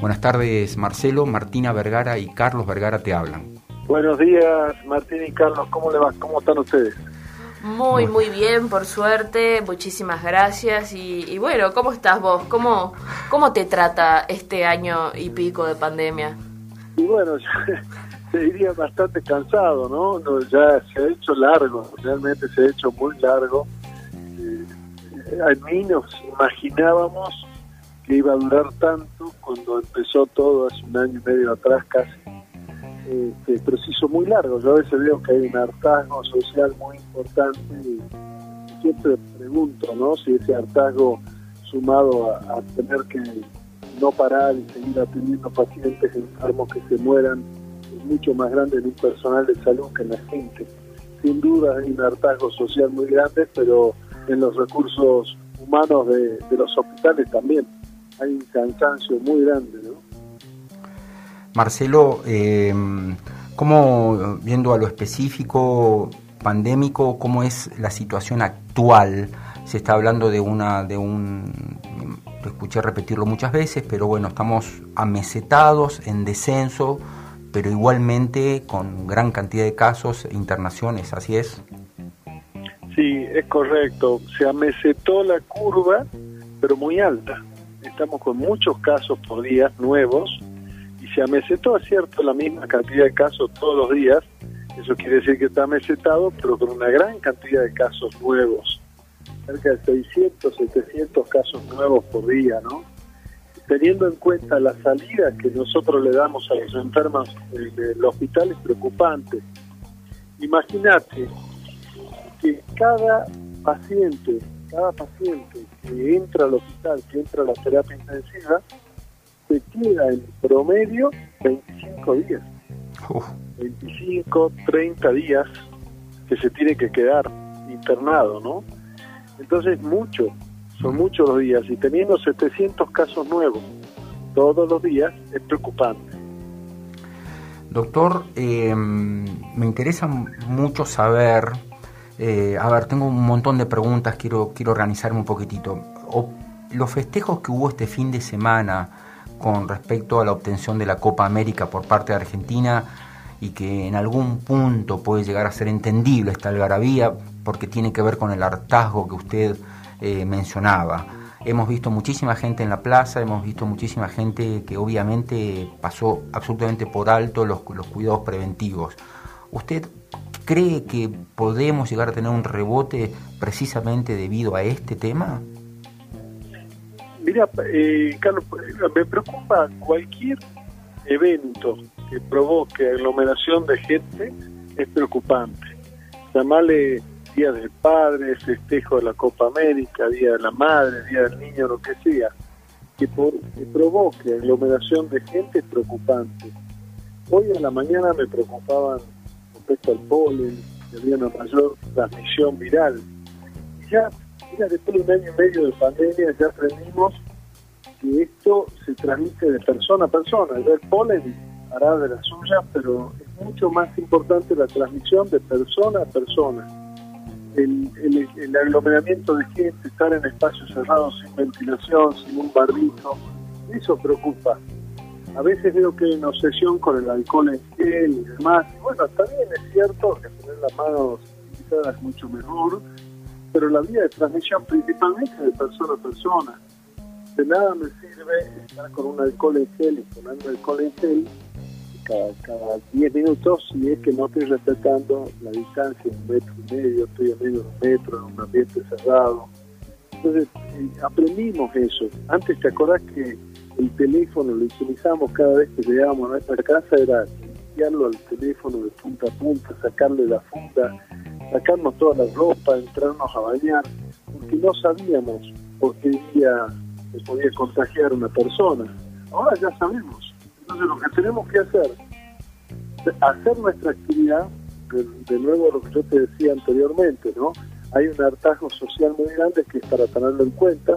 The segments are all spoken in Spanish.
Buenas tardes, Marcelo, Martina Vergara y Carlos Vergara te hablan. Buenos días, Martín y Carlos, ¿cómo le va? ¿Cómo están ustedes? Muy, muy bien, por suerte, muchísimas gracias. Y, bueno, ¿cómo estás vos? ¿Cómo, ¿Cómo te trata este año y pico de pandemia? Y bueno, se diría bastante cansado, ¿no? Ya se ha hecho largo, realmente se ha hecho muy largo. Eh, a mí nos imaginábamos que iba a durar tanto cuando empezó todo hace un año y medio atrás casi este, pero se hizo muy largo. Yo a veces veo que hay un hartazgo social muy importante y siempre pregunto ¿no? si ese hartazgo sumado a, tener que no parar y seguir atendiendo pacientes enfermos que se mueran es mucho más grande en un personal de salud que en la gente. Sin duda hay un hartazgo social muy grande, pero en los recursos humanos de, de los hospitales también hay un cansancio muy grande, ¿no? Marcelo, eh, ¿cómo, viendo a lo específico pandémico, cómo es la situación actual? Se está hablando de una, de un, lo escuché repetirlo muchas veces, pero bueno, estamos amesetados, en descenso, pero igualmente con gran cantidad de casos e internaciones, ¿así es? Sí, es correcto. Se amesetó la curva, pero muy alta. Estamos con muchos casos por día nuevos se amesetó, es cierto, la misma cantidad de casos todos los días, eso quiere decir que está amesetado, pero con una gran cantidad de casos nuevos, cerca de 600, 700 casos nuevos por día, ¿no? Teniendo en cuenta la salida que nosotros le damos a los enfermos del hospital es preocupante. Imagínate que cada paciente, cada paciente que entra al hospital, que entra a la terapia intensiva, se queda en promedio 25 días. 25, 30 días que se tiene que quedar internado, ¿no? Entonces, mucho, son muchos los días. Y teniendo 700 casos nuevos todos los días, es preocupante. Doctor, eh, me interesa mucho saber, eh, a ver, tengo un montón de preguntas, quiero, quiero organizarme un poquitito. Los festejos que hubo este fin de semana, con respecto a la obtención de la Copa América por parte de Argentina y que en algún punto puede llegar a ser entendible esta algarabía porque tiene que ver con el hartazgo que usted eh, mencionaba. Hemos visto muchísima gente en la plaza, hemos visto muchísima gente que obviamente pasó absolutamente por alto los, los cuidados preventivos. ¿Usted cree que podemos llegar a tener un rebote precisamente debido a este tema? Mira, eh, Carlos, me preocupa cualquier evento que provoque aglomeración de gente, es preocupante. Llamarle Día del Padre, festejo de la Copa América, Día de la Madre, Día del Niño, lo que sea, que, por, que provoque aglomeración de gente es preocupante. Hoy en la mañana me preocupaban respecto al polen, había una mayor transmisión viral. Y ya Mira, después de un año y medio de pandemia ya aprendimos que esto se transmite de persona a persona. El polen hará de la suya, pero es mucho más importante la transmisión de persona a persona. El, el, aglomeramiento de gente, estar en espacios cerrados sin ventilación, sin un barbijo, eso preocupa. A veces veo que hay una obsesión con el alcohol en gel y demás. bueno, también es cierto que tener las manos es mucho mejor, pero la vía de transmisión principalmente de persona a persona. De nada me sirve estar con un alcohol en gel y tomando alcohol en gel cada, 10 minutos si es que no estoy respetando la distancia, un metro y medio, estoy a menos de un metro en un ambiente cerrado. Entonces, eh, aprendimos eso. Antes, ¿te acordás que el teléfono lo utilizamos cada vez que llegábamos a nuestra casa? Era limpiarlo al teléfono de punta a punta, sacarle la funda, sacarnos toda la ropa, entrarnos a bañar, porque no sabíamos por qué día se podía contagiar una persona. Ahora ya sabemos. Entonces lo que tenemos que hacer, hacer nuestra actividad, de, nuevo lo que yo te decía anteriormente, ¿no? Hay un hartazgo social muy grande que es para tenerlo en cuenta,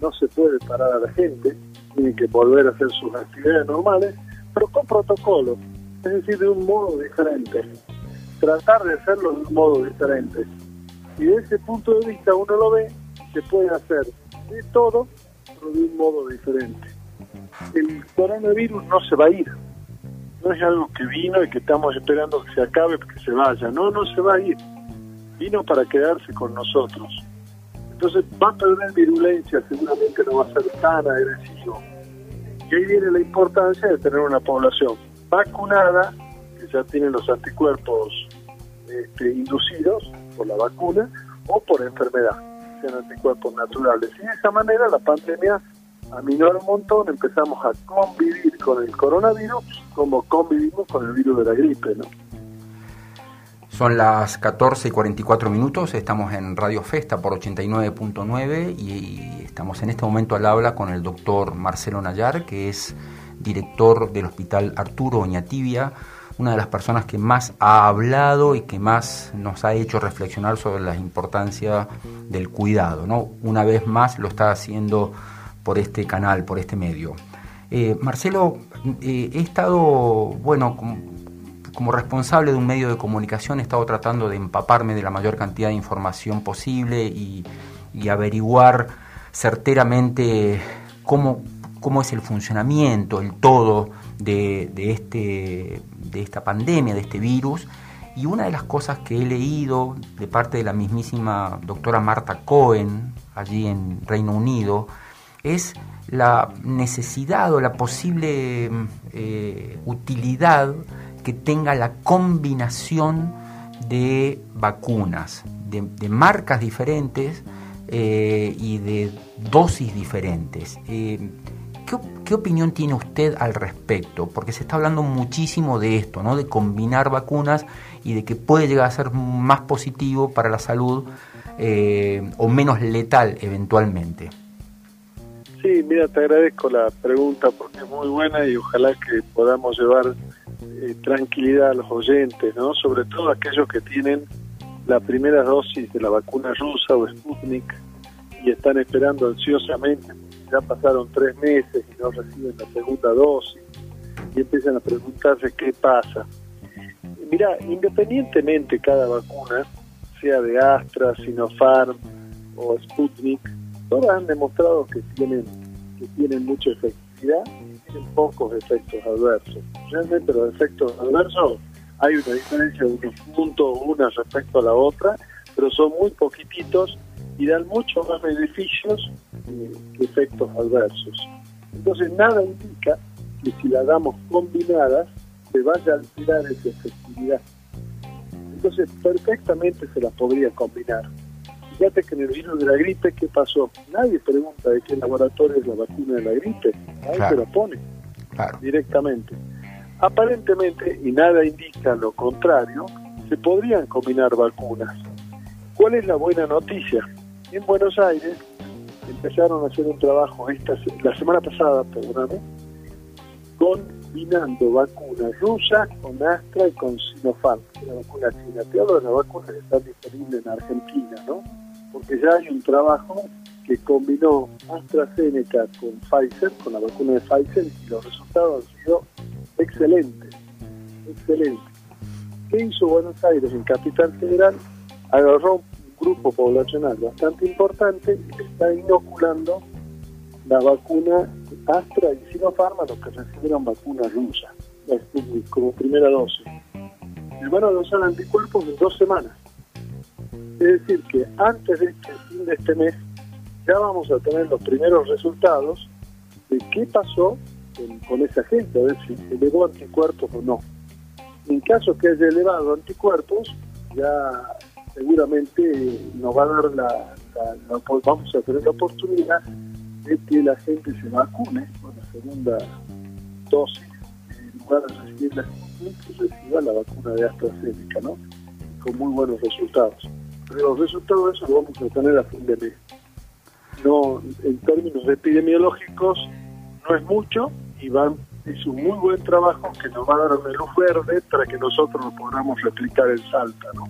no se puede parar a la gente, tiene que volver a hacer sus actividades normales, pero con protocolo, es decir, de un modo diferente tratar de hacerlo de un modo diferente. Y de ese punto de vista uno lo ve, se puede hacer de todo, pero de un modo diferente. el coronavirus no se va a ir. No es algo que vino y que estamos esperando que se acabe, que se vaya. No, no se va a ir. Vino para quedarse con nosotros. Entonces va a perder virulencia, seguramente no va a ser tan agresivo. Y ahí viene la importancia de tener una población vacunada, que ya tiene los anticuerpos este, inducidos por la vacuna o por enfermedad, sean anticuerpos naturales. Y de esa manera la pandemia aminora un montón, empezamos a convivir con el coronavirus como convivimos con el virus de la gripe, ¿no? Son las 14 y 44 minutos, estamos en Radio Festa por 89.9 y estamos en este momento al habla con el doctor Marcelo Nayar, que es director del Hospital Arturo Oñatibia, una de las personas que más ha hablado y que más nos ha hecho reflexionar sobre la importancia del cuidado. ¿no? Una vez más lo está haciendo por este canal, por este medio. Eh, Marcelo, eh, he estado, bueno, como responsable de un medio de comunicación he estado tratando de empaparme de la mayor cantidad de información posible y, averiguar certeramente cómo, cómo, es el funcionamiento, el todo de, este, de esta pandemia, de este virus. Y una de las cosas que he leído de parte de la mismísima doctora Marta Cohen, allí en Reino Unido, es la necesidad o la posible eh, utilidad que tenga la combinación de vacunas, de, marcas diferentes eh, y de dosis diferentes. Eh, ¿qué, opinión tiene usted al respecto? Porque se está hablando muchísimo de esto, ¿no? de combinar vacunas y de que puede llegar a ser más positivo para la salud eh, o menos letal eventualmente. Sí, mira, te agradezco la pregunta porque es muy buena y ojalá que podamos llevar eh, tranquilidad a los oyentes, ¿no? Sobre todo aquellos que tienen la primera dosis de la vacuna rusa o Sputnik y están esperando ansiosamente, ya pasaron tres meses y no reciben la segunda dosis y empiezan a preguntarse qué pasa. Mira, independientemente cada vacuna, sea de Astra, Sinopharm o Sputnik, todas han demostrado que tienen que tienen mucha efectividad tienen pocos efectos adversos. Realmente los efectos adversos hay una diferencia de unos puntos una respecto a la otra, pero son muy poquititos y dan mucho más beneficios que efectos adversos. Entonces nada indica que si la damos combinadas se vaya a alterar esa efectividad. Entonces perfectamente se las podría combinar. Fíjate que en el virus de la gripe, ¿qué pasó? Nadie pregunta de qué laboratorio es la vacuna de la gripe. Nadie se la pone directamente. Aparentemente, y nada indica lo contrario, se podrían combinar vacunas. ¿Cuál es la buena noticia? En Buenos Aires empezaron a hacer un trabajo esta la semana pasada, perdóname, combinando vacunas rusas con Astra y con Sinopharm, la vacuna china. Te hablo de la vacuna que está disponible en Argentina, ¿no? Porque ya hay un trabajo que combinó AstraZeneca con Pfizer, con la vacuna de Pfizer, y los resultados han sido excelentes, excelentes. ¿Qué hizo Buenos Aires en Capital Federal? Agarró un grupo poblacional bastante importante y está inoculando la vacuna Astra y Sinopharm los que recibieron vacuna rusa, como primera dosis. Y van a anticuerpos en dos semanas. Es decir, que antes de este fin de este mes ya vamos a tener los primeros resultados de qué pasó con, esa gente, a ver si elevó anticuerpos o no. En caso que haya elevado anticuerpos, ya seguramente nos va a dar la, vamos a tener la oportunidad de que la gente se vacune con la segunda dosis en lugar de recibir la la vacuna de AstraZeneca, ¿no? Con muy buenos resultados los resultados de eso los vamos a tener a fin de mes. No, en términos epidemiológicos, no es mucho y van es un muy buen trabajo que nos va a dar una luz verde para que nosotros lo podamos replicar en Salta, ¿no?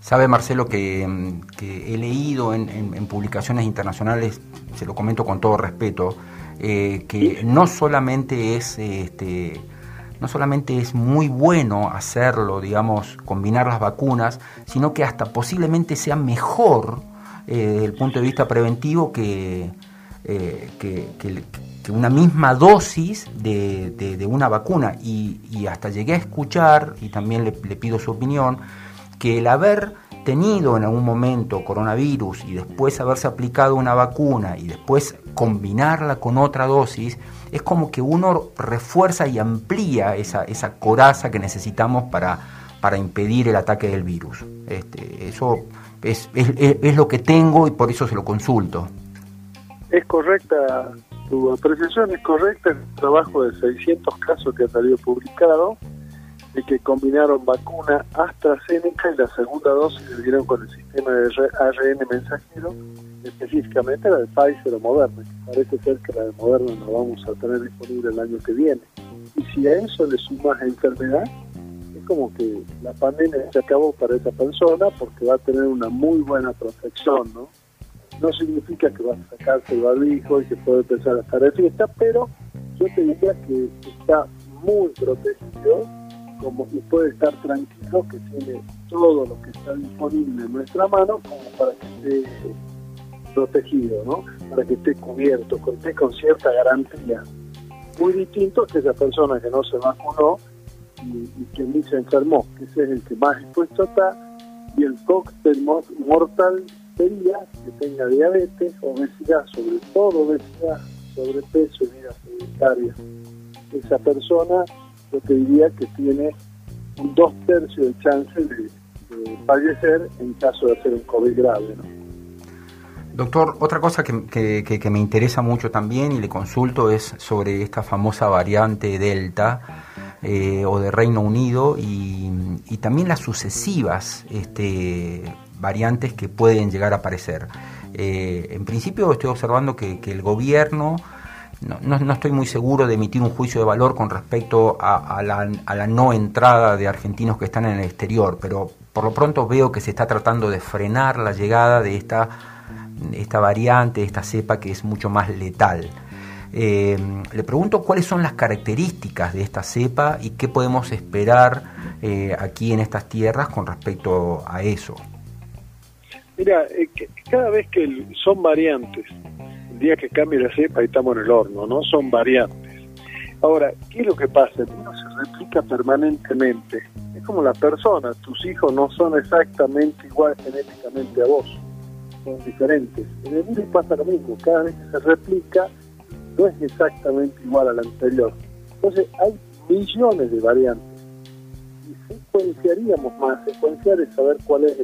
Sabe Marcelo que, he leído en, publicaciones internacionales, se lo comento con todo respeto, eh, que no solamente es este, no solamente es muy bueno hacerlo, digamos, combinar las vacunas, sino que hasta posiblemente sea mejor eh, desde el punto de vista preventivo que, eh, que, una misma dosis de, una vacuna. Y, hasta llegué a escuchar, y también le, pido su opinión, que el haber tenido en algún momento coronavirus y después haberse aplicado una vacuna y después combinarla con otra dosis, es como que uno refuerza y amplía esa, esa coraza que necesitamos para, para impedir el ataque del virus. Este, eso es, es, lo que tengo y por eso se lo consulto. Es correcta, tu apreciación es correcta, el trabajo de 600 casos que ha salido publicado, de que combinaron vacuna AstraZeneca y la segunda dosis le dieron con el sistema de ARN mensajero, específicamente la de Pfizer o Moderna, que parece ser que la de Moderna la vamos a tener disponible el año que viene. Y si a eso le sumas enfermedad, es como que la pandemia se acabó para esa persona porque va a tener una muy buena protección, ¿no? No significa que va a sacarse el barbijo y que puede empezar a estar de fiesta, pero yo te diría que está muy protegido como y puede estar tranquilo que tiene todo lo que está disponible en nuestra mano como para que esté protegido, ¿no? Para que esté cubierto, que esté con cierta garantía. Muy distinto que esa persona que no se vacunó y, que ni se enfermó, que ese es el que más expuesto está, y el cóctel mortal sería que tenga diabetes, obesidad, sobre todo obesidad, sobrepeso y vida sedentaria. Esa persona yo te diría que tiene un dos tercios de chance de, fallecer en caso de hacer un COVID grave. Doctor, otra cosa que, me interesa mucho también y le consulto es sobre esta famosa variante Delta eh, o de Reino Unido y, también las sucesivas este, variantes que pueden llegar a aparecer. Eh, en principio estoy observando que, el gobierno, no, estoy muy seguro de emitir un juicio de valor con respecto a, la, no entrada de argentinos que están en el exterior, pero por lo pronto veo que se está tratando de frenar la llegada de esta, esta variante, esta cepa que es mucho más letal. Eh, le pregunto cuáles son las características de esta cepa y qué podemos esperar eh, aquí en estas tierras con respecto a eso. Mira, eh, cada vez que son variantes, el día que cambie la cepa ahí estamos en el horno, ¿no? Son variantes. Ahora, ¿qué es lo que pasa? El virus se replica permanentemente. Es como la persona, tus hijos no son exactamente igual genéticamente a vos, son diferentes. En el virus pasa lo mismo, cada vez que se replica, no es exactamente igual a la anterior. Entonces hay millones de variantes. Y secuenciaríamos más, secuenciar es saber cuál es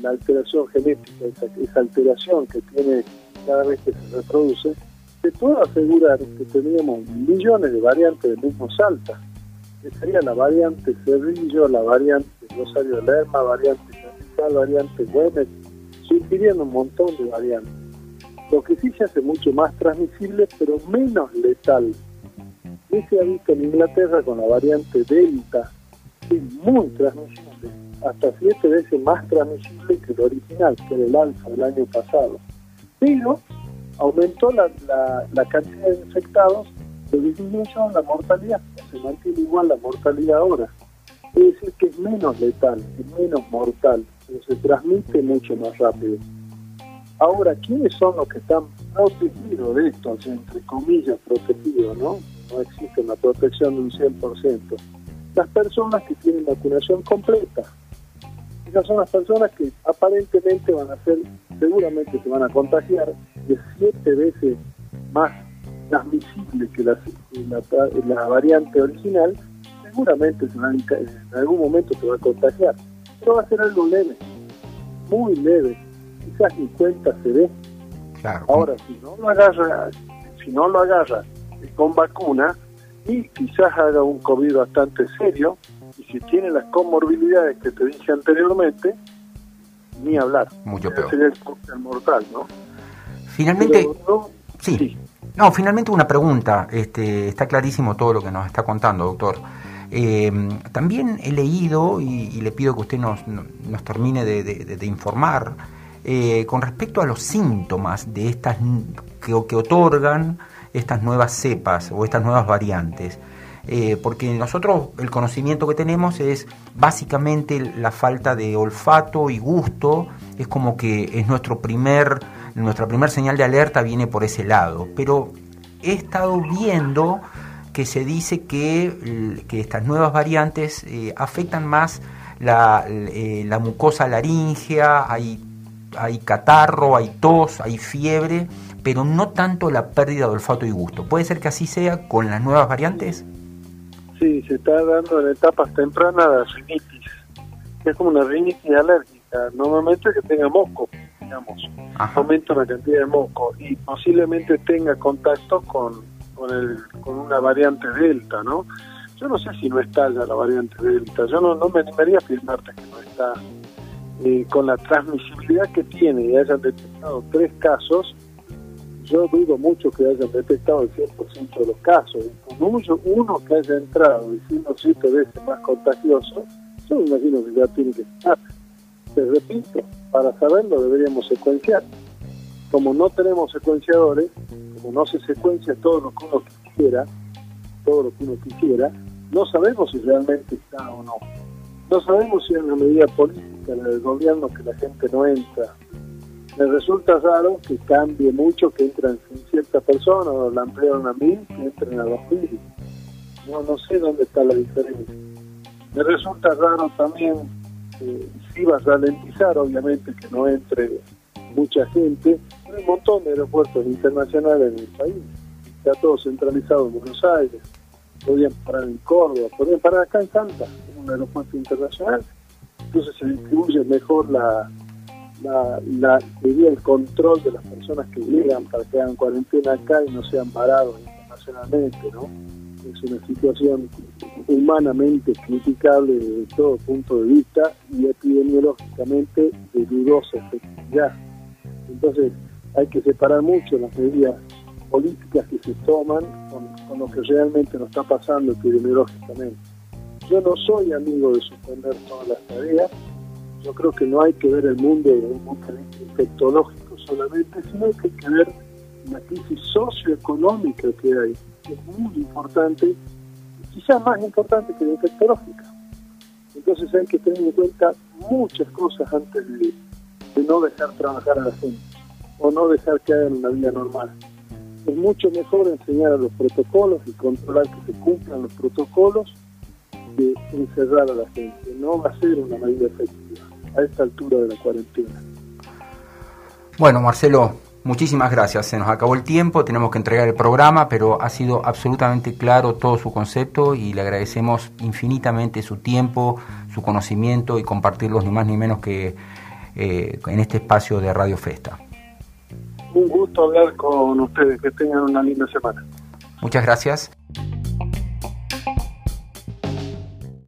la alteración genética, esa, alteración que tiene cada vez que se reproduce, te puedo asegurar que teníamos millones de variantes del mismo Salta. Que sería la variante Cerrillo, la variante Rosario Lerma, variante Capital, variante Güemes, sugiriendo un montón de variantes. Lo que sí se hace mucho más transmisible, pero menos letal. Y se ha visto en Inglaterra con la variante Delta, que es muy transmisible, hasta siete veces más transmisible que el original, que era el alfa del año pasado. Pero aumentó la, la, cantidad de infectados, pero disminuyó la mortalidad, se mantiene igual la mortalidad ahora. Es decir, que es menos letal, es menos mortal, se transmite mucho más rápido. Ahora, ¿quiénes son los que están protegidos de esto? entre comillas, protegidos, ¿no? No existe una protección de un 100%. Las personas que tienen vacunación completa. Esas son las personas que aparentemente van a ser, seguramente se van a contagiar de siete veces más transmisible que la, la, variante original, seguramente en algún momento se va a contagiar. Pero va a ser algo leve, muy leve quizás ni cuenta se ve. Ahora, si no lo agarra, si no lo agarra con vacuna, y quizás haga un COVID bastante serio, y si tiene las comorbilidades que te dije anteriormente, ni hablar. Mucho peor. Sería el mortal, ¿no? Finalmente, sí. No, finalmente una pregunta. Este, está clarísimo todo lo que nos está contando, doctor. Eh, también he leído, y, le pido que usted nos, termine de informar, eh, con respecto a los síntomas de estas que, que, otorgan estas nuevas cepas o estas nuevas variantes. Eh, porque nosotros el conocimiento que tenemos es básicamente la falta de olfato y gusto, es como que es nuestro primer nuestra primera señal de alerta viene por ese lado. Pero he estado viendo que se dice que, estas nuevas variantes eh, afectan más la, eh, la, mucosa laringea, hay, hay catarro, hay tos, hay fiebre, pero no tanto la pérdida de olfato y gusto. ¿Puede ser que así sea con las nuevas variantes? Sí, se está dando en etapas tempranas la rinitis, que es como una rinitis alérgica, normalmente que tenga moco, digamos, aumenta la cantidad de moco y posiblemente tenga contacto con, con, el, con una variante delta, ¿no? Yo no sé si no está ya la variante delta, yo no, no me animaría a afirmarte que no está. Eh, con la transmisibilidad que tiene y hayan detectado tres casos, yo dudo mucho que hayan detectado el 100% de los casos. Con uno que haya entrado y siendo siete veces más contagioso, yo me imagino que ya tiene que estar. Te repito, para saberlo deberíamos secuenciar. Como no tenemos secuenciadores, como no se secuencia todo lo que uno quisiera, todo lo que uno quisiera, no sabemos si realmente está o no. No sabemos si es una medida política del gobierno que la gente no entra me resulta raro que cambie mucho, que entren ciertas personas, o la ampliaron a mí, que entren a dos mil. No, no sé dónde está la diferencia. Me resulta raro también, eh, si va a ralentizar, obviamente, que no entre mucha gente. Hay un montón de aeropuertos internacionales en el país. Está todo centralizado en Buenos Aires. Podrían parar en Córdoba, podrían parar acá en Santa, en un aeropuerto internacional. Entonces se distribuye mejor la, la, la el control de las personas que llegan para que hagan cuarentena acá y no sean parados internacionalmente, ¿no? Es una situación humanamente criticable desde todo punto de vista y epidemiológicamente de dudosa efectividad. Entonces hay que separar mucho las medidas políticas que se toman con, lo que realmente nos está pasando epidemiológicamente. Yo no soy amigo de suspender todas las tareas, yo creo que no hay que ver el mundo desde un punto de infectológico solamente, sino que hay que ver la crisis socioeconómica que hay, que es muy importante, quizás más importante que la infectológica. Entonces hay que tener en cuenta muchas cosas antes de, no dejar trabajar a la gente o no dejar que hagan una vida normal. Es mucho mejor enseñar a los protocolos y controlar que se cumplan los protocolos que encerrar a la gente. No va a ser una medida efectiva a esta altura de la cuarentena. Bueno, Marcelo, muchísimas gracias. Se nos acabó el tiempo, tenemos que entregar el programa, pero ha sido absolutamente claro todo su concepto y le agradecemos infinitamente su tiempo, su conocimiento y compartirlos ni más ni menos que eh, en este espacio de Radio Festa. Un gusto hablar con ustedes, que tengan una linda semana. Muchas gracias.